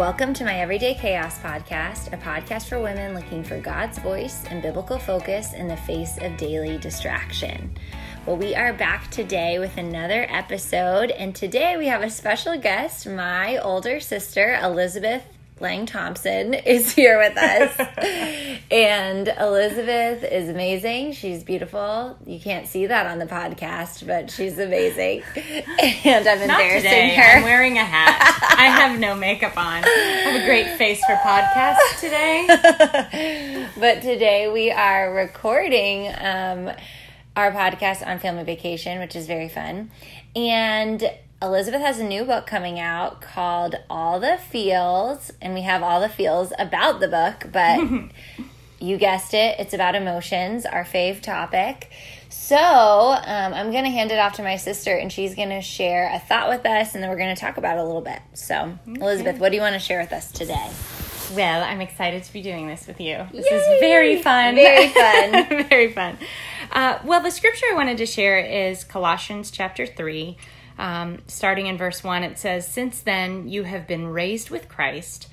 Welcome to my Everyday Chaos podcast, a podcast for women looking for God's voice and biblical focus in the face of daily distraction. Well, we are back today with another episode, and today we have a special guest, my older sister, Elizabeth Laing Thompson is here with us. and Elizabeth is amazing. She's beautiful. You can't see that on the podcast, but she's amazing. And I'm Not embarrassing today. her. I'm wearing a hat. I have no makeup on. I have a great face for podcasts today. but today we are recording um, our podcast on family vacation, which is very fun. And Elizabeth has a new book coming out called All the Feels, and we have all the feels about the book, but you guessed it, it's about emotions, our fave topic. So um, I'm going to hand it off to my sister, and she's going to share a thought with us, and then we're going to talk about it a little bit. So, Elizabeth, what do you want to share with us today? Well, I'm excited to be doing this with you. This Yay! is very fun. Very fun. very fun. Uh, well, the scripture I wanted to share is Colossians chapter 3. Um, starting in verse 1, it says, Since then you have been raised with Christ.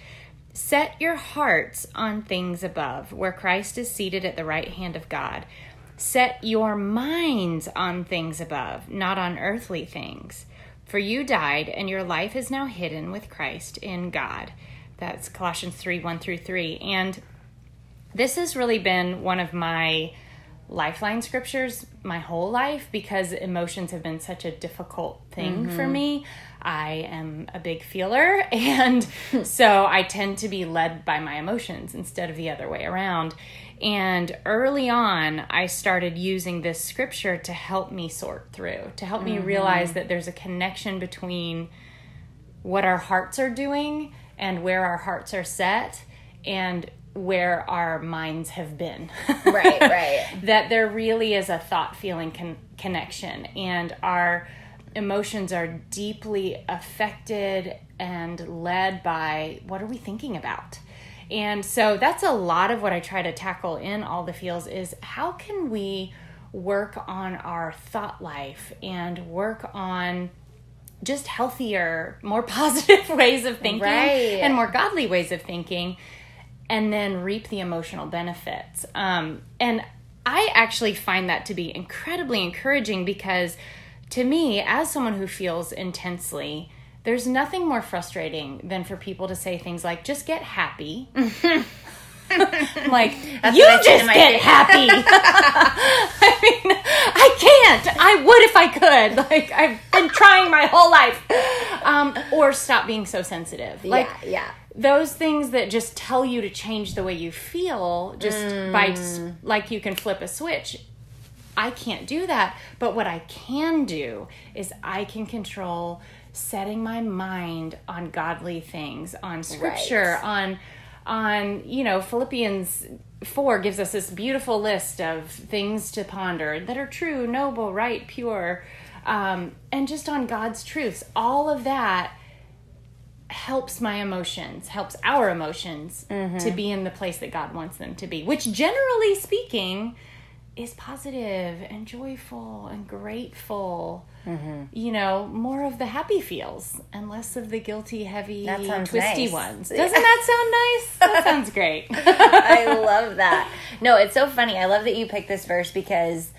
Set your hearts on things above, where Christ is seated at the right hand of God. Set your minds on things above, not on earthly things. For you died, and your life is now hidden with Christ in God. That's Colossians 3 1 through 3. And this has really been one of my lifeline scriptures my whole life because emotions have been such a difficult thing for mm-hmm. me. I am a big feeler, and so I tend to be led by my emotions instead of the other way around. And early on, I started using this scripture to help me sort through, to help me mm-hmm. realize that there's a connection between what our hearts are doing and where our hearts are set and where our minds have been. Right, right. that there really is a thought feeling con- connection and our emotions are deeply affected and led by what are we thinking about. And so that's a lot of what I try to tackle in all the feels is how can we work on our thought life and work on just healthier, more positive ways of thinking Right. and more godly ways of thinking, and then reap the emotional benefits. Um, and I actually find that to be incredibly encouraging because to me, as someone who feels intensely, there's nothing more frustrating than for people to say things like, just get happy. Like, That's you what I say to just get kid." happy. I mean, I can't. I would if I could. Like, I've been trying my whole life. Um, or stop being so sensitive. Like, yeah, yeah. Those things that just tell you to change the way you feel just by like you can flip a switch. I can't do that. But what i can do is i can control setting my mind on godly things on scripture on on you know philippians 4 gives us this beautiful list of things to ponder that are true noble right pure um, and just on god's truths. All of that helps my emotions, helps our emotions to mm-hmm. be in the place that God wants them to be, which generally speaking is positive and joyful and grateful. Mm-hmm. You know, more of the happy feels and less of the guilty, heavy, twisty nice. ones. Doesn't that sound nice? That sounds great. I love that. No, it's so funny. I love that you picked this verse because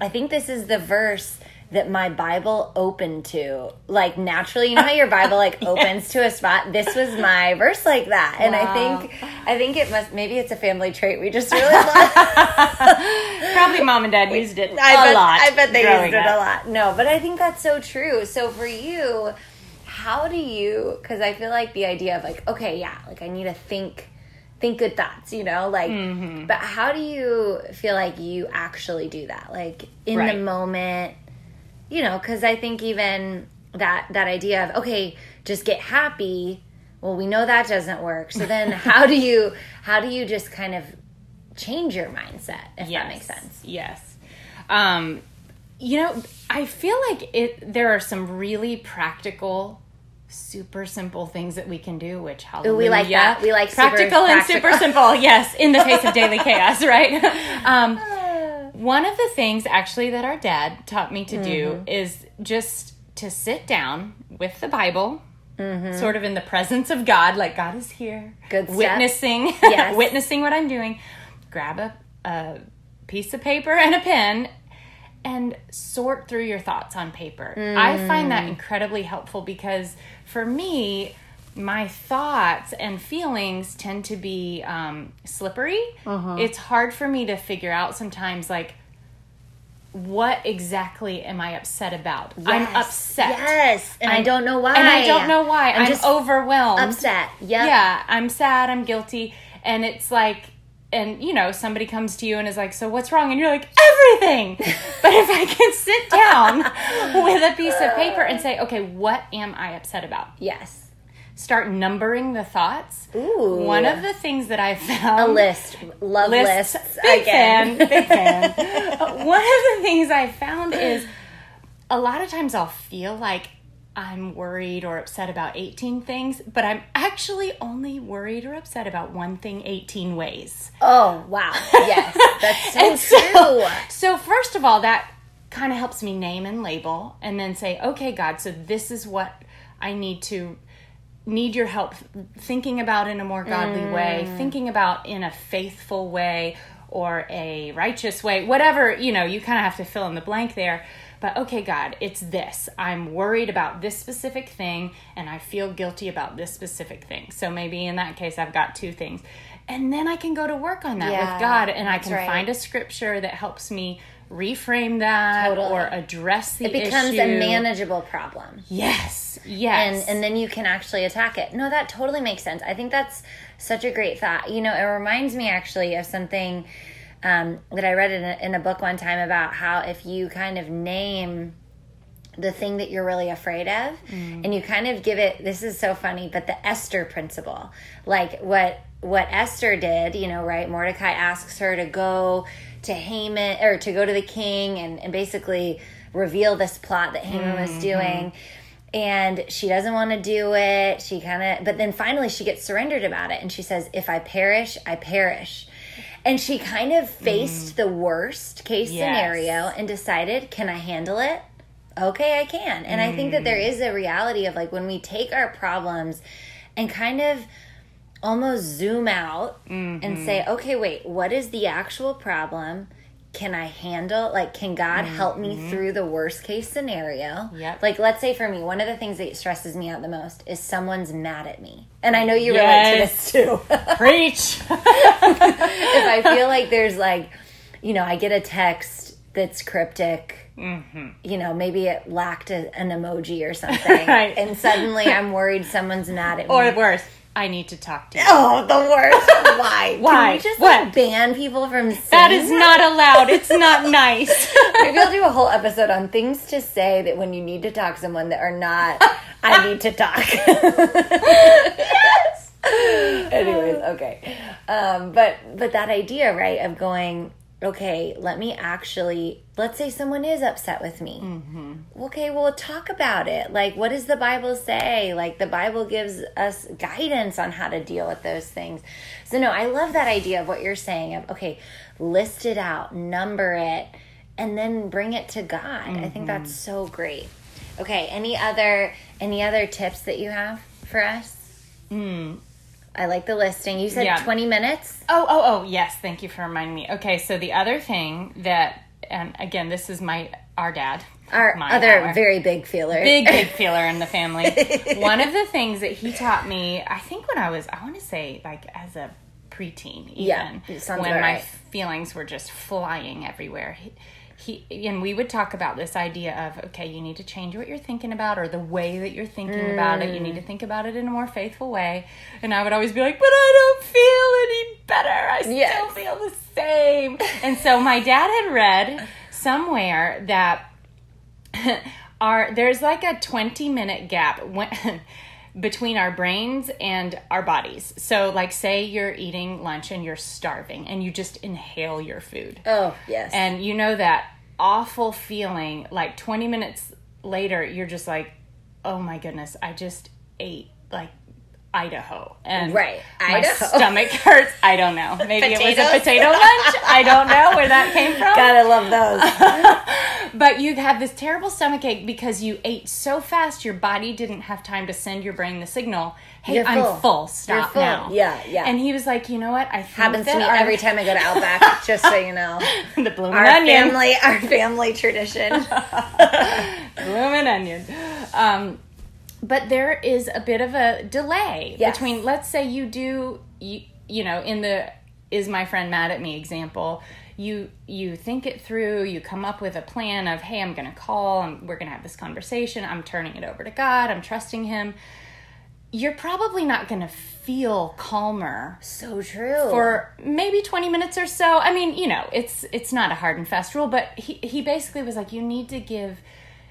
I think this is the verse that my Bible opened to. Like naturally, you know how your Bible like opens to a spot? This was my verse like that. And I think I think it must maybe it's a family trait. We just really love Probably mom and dad used it a I bet, lot. I bet they used it a lot. No, but I think that's so true. So for you, how do you? Because I feel like the idea of like, okay, yeah, like I need to think, think good thoughts, you know, like. Mm-hmm. But how do you feel like you actually do that, like in Right. the moment? You know, because I think even that that idea of okay, just get happy. Well, we know that doesn't work. So then, how do you how do you just kind of change your mindset if that makes sense? Yes. Um, you know, I feel like it. There are some really practical, super simple things that we can do. Which hallelujah, we like that. We like super practical and practical. super simple. Yes, in the face of daily chaos, right? Um, one of the things actually that our dad taught me to do Mm-hmm. is just to sit down with the Bible sort of in the presence of God, like God is here, Good witnessing, Yes. witnessing what I'm doing. Grab a, a piece of paper and a pen and sort through your thoughts on paper. I find that incredibly helpful because for me, my thoughts and feelings tend to be um, slippery. It's hard for me to figure out sometimes, like, what exactly am I upset about? I'm upset. Yes, and I I'm- don't know why. And I don't know why. I'm I'm, just overwhelmed. upset. Yeah. Yeah, I'm sad, I'm guilty. And it's like, and you know, somebody comes to you and is like, So what's wrong? And you're like, Everything. but if I can sit down with a piece of paper and say, Okay, what am I upset about? Yes. Start numbering the thoughts. Ooh. One of the things that I found a list. Love lists. lists. Big again. fan. Big fan. One of the things I found is a lot of times I'll feel like I'm worried or upset about 18 things, but I'm actually only worried or upset about one thing 18 ways. Oh, wow. Yes. That's so And so- So, first of all, that kind of helps me name and label and then say, okay, God, so this is what I need to need your help thinking about in a more godly way, mm. thinking about in a faithful way or a righteous way, whatever, you know, you kind of have to fill in the blank there. But okay, God, it's this. I'm worried about this specific thing and I feel guilty about this specific thing. So maybe in that case, I've got two things. And then I can go to work on that Yeah, with God and I can right. find a scripture that helps me reframe that Totally. or address the issue, It becomes issue. a manageable problem. Yes, yes. and and then you can actually attack it. No, that totally makes sense. I think that's such a great thought. You know, it reminds me actually of something um, that I read in a, in a book one time about how if you kind of name the thing that you're really afraid of and you kind of give it this is so funny but the esther principle like what what esther did you know right? Mordecai asks her to go to haman or to go to the king and, and basically reveal this plot that haman was mm-hmm. doing. And she doesn't want to do it. She kind of but then finally she gets surrendered about it and she says if i perish i perish. And she kind of mm-hmm. faced the worst case Yes. scenario and decided can i handle it? Okay, I can. And I think that there mm-hmm. is a reality of like when we take our problems and kind of almost zoom out and say, okay, wait, what is the actual problem? Can I handle like can God help me through the worst case scenario? Yep. Like let's say for me, one of the things that stresses me out the most is someone's mad at me. And I know you relate to this too. Preach. if I feel like there's like, you know, I get a text that's cryptic, Mm-hmm. you know, maybe it lacked a, an emoji or something, Right. and suddenly I'm worried someone's mad at me. or worse, I need to talk to you. oh, the worst! Why? Why? Can we just What? like ban people from saying That is not allowed. It's not nice. Maybe I'll do a whole episode on things to say that when you need to talk to someone that are not. I need to talk. yes. Anyways, okay. Um, but but that idea, right, of going, okay, let me actually let's say someone is upset with me. Mm-hmm. Okay, well talk about it. Like what does the Bible say? Like the Bible gives us guidance on how to deal with those things. So no, I love that idea of what you're saying of okay, list it out, number it, and then bring it to God. I Mm-hmm. think that's so great. Okay, any other any other tips that you have for us? I like the listing. You said. Yeah. 20 minutes? Oh, oh, oh, yes. Thank you for reminding me. Okay, so the other thing that, and again, this is my our dad, Our my other our very big feeler. big big feeler in the family. One of the things that he taught me, I think when I was, I want to say like as a preteen, even Yeah, when my right. feelings were just flying everywhere. He, he and we would talk about this idea of okay, you need to change what you're thinking about or the way that you're thinking about it. You need to Mm. think about it in a more faithful way. And I would always be like, but I don't feel any better. I Yes. still feel the same. and so my dad had read somewhere that our there's like a 20 minute gap when, between our brains and our bodies. So like say you're eating lunch and you're starving and you just inhale your food. Oh, yes. And you know that awful feeling like 20 minutes later you're just like, "Oh my goodness, I just ate like Idaho." And Right. my Idaho. stomach hurts. I don't know. Maybe it was a potato lunch. I don't know where that came from God, I love those. but you have this terrible stomach ache because you ate so fast your body didn't have time to send your brain the signal hey You're i'm full. stop full. now Yeah, yeah. and he was like you know what i think Happens to me our- every time I go to Outback, just so you know. the blooming Our onion family, our family tradition. blooming onion. Um, but there is a bit of a delay Yes. between, let's say you do, you, you know, in the is my friend mad at me example, you you think it through, you come up with a plan of, hey, I'm going to call, and we're going to have this conversation. I'm turning it over to God. I'm trusting Him. You're probably not going to feel calmer So true. for maybe 20 minutes or so. I mean, you know, it's it's not a hard and fast rule, but he he basically was like you need to give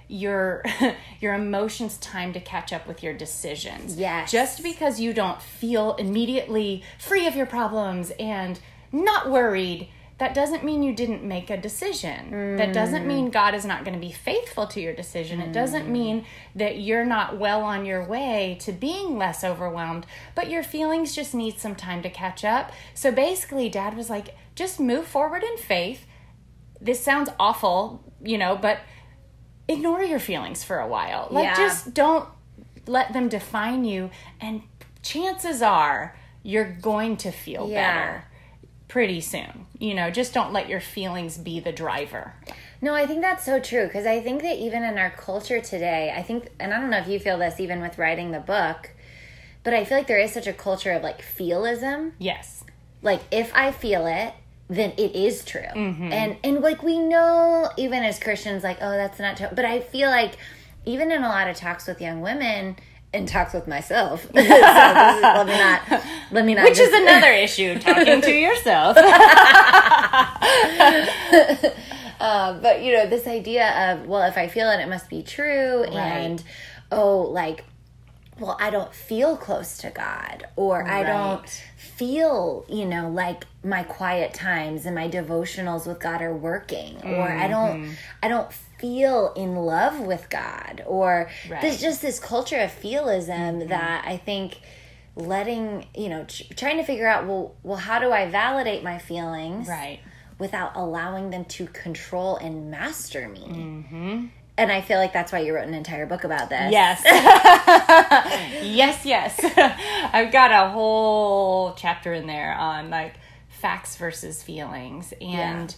your your emotions time to catch up with your decisions. Yes. Just because you don't feel immediately free of your problems and not worried, that doesn't mean you didn't make a decision. That doesn't mm. mean God is not going to be faithful to your decision. It doesn't mm. mean that you're not well on your way to being less overwhelmed, but your feelings just need some time to catch up. So basically, dad was like, just move forward in faith. This sounds awful, you know, but ignore your feelings for a while. Like, Yeah. just don't let them define you. And chances are you're going to feel Yeah. better pretty soon. You know, just don't let your feelings be the driver. No, I think that's so true because I think that even in our culture today, I think, and I don't know if you feel this even with writing the book, but I feel like there is such a culture of like feelism. Yes. Like if I feel it, then it is true. Mm-hmm. And and like we know even as Christians, like oh that's not true. But I feel like even in a lot of talks with young women and talks with myself. so this is, let me not let me not Which is another issue, talking to yourself. Uh, but you know this idea of well if i feel it it must be true and oh like well i don't feel close to god or i don't feel you know like my quiet times and my devotionals with god are working or i don't i don't feel in love with god or Right. there's just this culture of feelism that i think letting you know tr- trying to figure out well well how do i validate my feelings right. without allowing them to control and master me. Mm-hmm. And I feel like that's why you wrote an entire book about this. Yes. yes, yes. I've got a whole chapter in there on like facts versus feelings and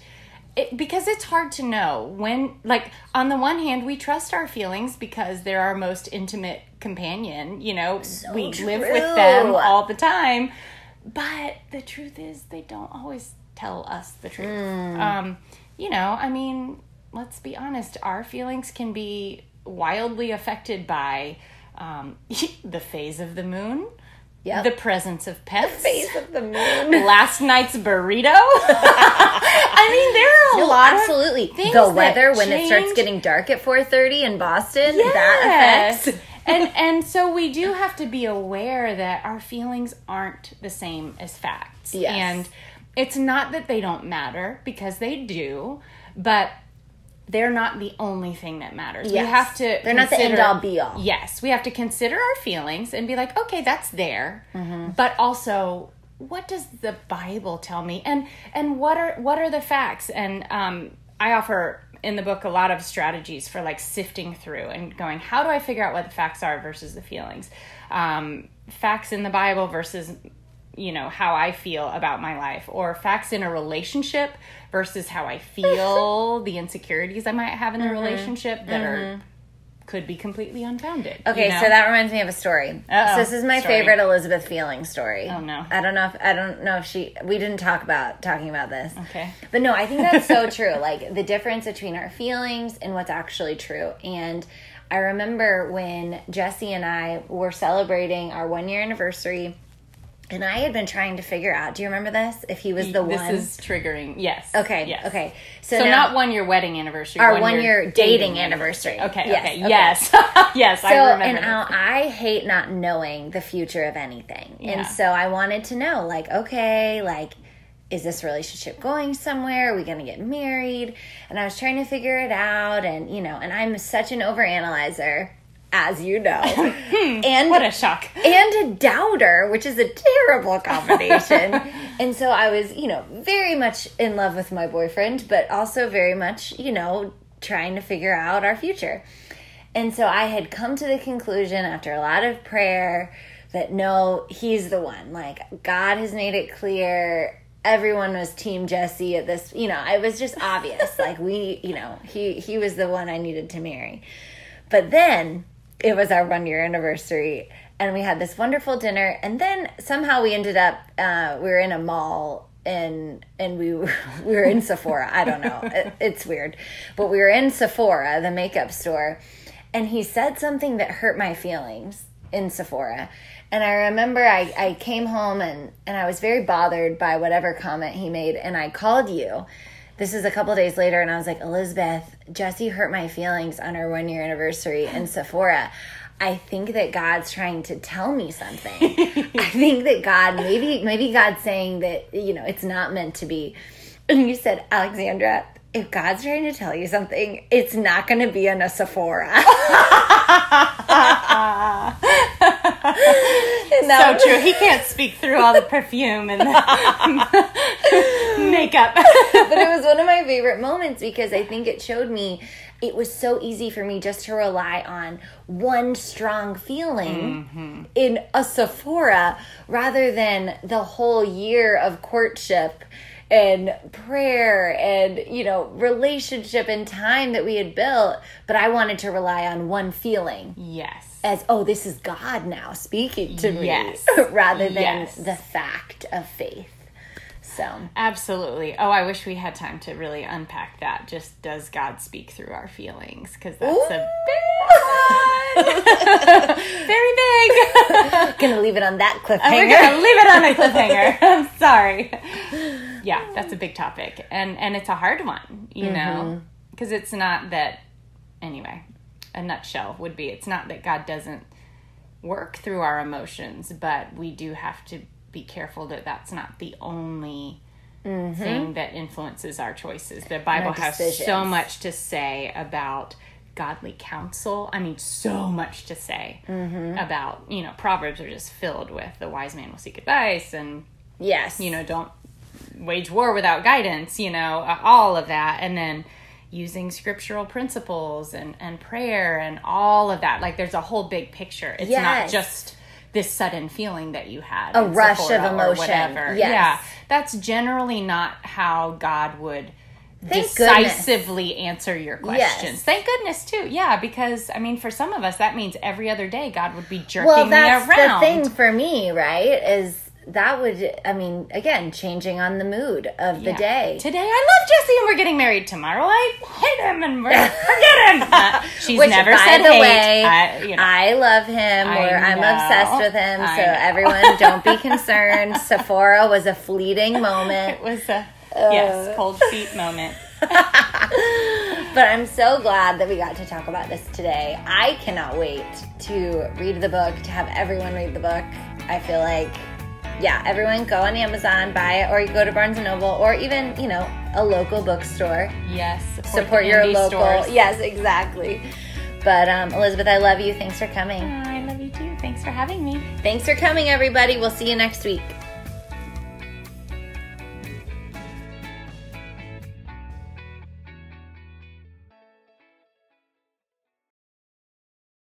it, because it's hard to know when like on the one hand we trust our feelings because they're our most intimate companion, you know, we live with them all the time. But the truth is they don't always tell us the truth. Um, you know, I mean, let's be honest, our feelings can be wildly affected by um, the phase of the moon, Yep. the presence of pets, face of the moon. last night's burrito. I mean, there are a lot Absolutely. of things the weather when it starts getting dark at 4:30 in Boston, that affects. and and so we do have to be aware that our feelings aren't the same as facts. Yes. And it's not that they don't matter because they do, but they're not the only thing that matters. We have to They're not the end all be all. Yes, we have to consider our feelings and be like, okay, that's there, Mm-hmm. but also what does the Bible tell me, and and what are what are the facts? And um, I offer in the book a lot of strategies for like sifting through and going, how do I figure out what the facts are versus the feelings? Um, facts in the Bible versus you know how I feel about my life, or facts in a relationship versus how I feel, the insecurities I might have in a mm-hmm. relationship that are mm-hmm. could be completely unfounded. you Okay, know? so that reminds me of a story. Uh-oh. So this is my Story. favorite Elizabeth Feeling story. Oh, no. I don't know if I don't know if she we didn't talk about talking about this. Okay. But no, I think that's so true. Like the difference between our feelings and what's actually true. And I remember when Jesse and I were celebrating our one year anniversary and I had been trying to figure out, do you remember this? If he was the this one This is triggering. Yes. Okay. Yes. Okay. So, So now, not one year wedding anniversary. our one year dating anniversary. Okay. Yes, okay. okay. Yes. yes. So I remember. and now I hate not knowing the future of anything. Yeah. And so I wanted to know like okay, like is this relationship going somewhere? Are we going to get married? And I was trying to figure it out and you know, and I'm such an overanalyzer as you know. Hmm, and what a shock. and a doubter, which is a terrible combination. and so I was, you know, very much in love with my boyfriend, but also very much, you know, trying to figure out our future. And so I had come to the conclusion after a lot of prayer that no, he's the one. Like, God has made it clear. Everyone was Team Jesse at this, you know, it was just obvious. like, we, you know, he, he was the one I needed to marry. But then it was our one year anniversary and we had this wonderful dinner and then somehow we ended up uh, we were in a mall and and we were, we were in Sephora. I don't know. It, it's weird. But we were in Sephora, the makeup store, and he said something that hurt my feelings in Sephora. And I remember I, I came home and, and I was very bothered by whatever comment he made. And I called you. This is a couple days later. And I was like, Elizabeth, Jesse hurt my feelings on our one year anniversary in Sephora. I think that God's trying to tell me something. I think that God, maybe, maybe God's saying that, you know, it's not meant to be. And you said, Alexandra, if God's trying to tell you something, it's not going to be in a Sephora. so true. He can't speak through all the perfume and the makeup. but it was one of my favorite moments because I think it showed me it was so easy for me just to rely on one strong feeling mm-hmm. in a Sephora rather than the whole year of courtship and prayer and you know relationship and time that we had built but i wanted to rely on one feeling yes as oh this is god now speaking to yes. me rather than yes. the fact of faith so absolutely. Oh, I wish we had time to really unpack that. Just does God speak through our feelings? Because that's Ooh. a big one, very big. gonna leave it on that cliffhanger. And we're gonna leave it on a cliffhanger. I'm sorry. Yeah, that's a big topic, and and it's a hard one, you mm-hmm. know, because it's not that. Anyway, a nutshell would be it's not that God doesn't work through our emotions, but we do have to be careful that that's not the only mm-hmm. thing that influences our choices. The Bible has so much to say about godly counsel. I mean, so much to say mm-hmm. about, you know, Proverbs are just filled with the wise man will seek advice and, yes, you know, don't wage war without guidance, you know, all of that. And then, using scriptural principles and, and prayer and all of that. Like there's a whole big picture. It's yes. not just this sudden feeling that you had a rush Sephora of emotion whatever yes. yeah that's generally not how god would Thank decisively goodness. answer your questions. Yes. Thank goodness too. Yeah, because I mean, for some of us, that means every other day God would be jerking well, that's me around. The thing for me, right, is that would i mean again changing on the mood of the yeah. day. Today i love jesse and we're getting married. Tomorrow i hate him and we're forget him. Uh, she's Which, never said the hate. way I, you know, I love him I or i'm obsessed with him I so know. everyone don't be concerned. Sephora was a fleeting moment. it was a uh, yes cold feet moment. But i'm so glad that we got to talk about this today. I cannot wait to read the book to have everyone read the book. I feel like yeah, everyone go on Amazon, buy it, or you go to Barnes and Noble, or even you know a local bookstore. Yes, support, support your local. Stores. Yes, exactly. But um, Elizabeth, I love you. Thanks for coming. I love you too. Thanks for having me. Thanks for coming, everybody. We'll see you next week.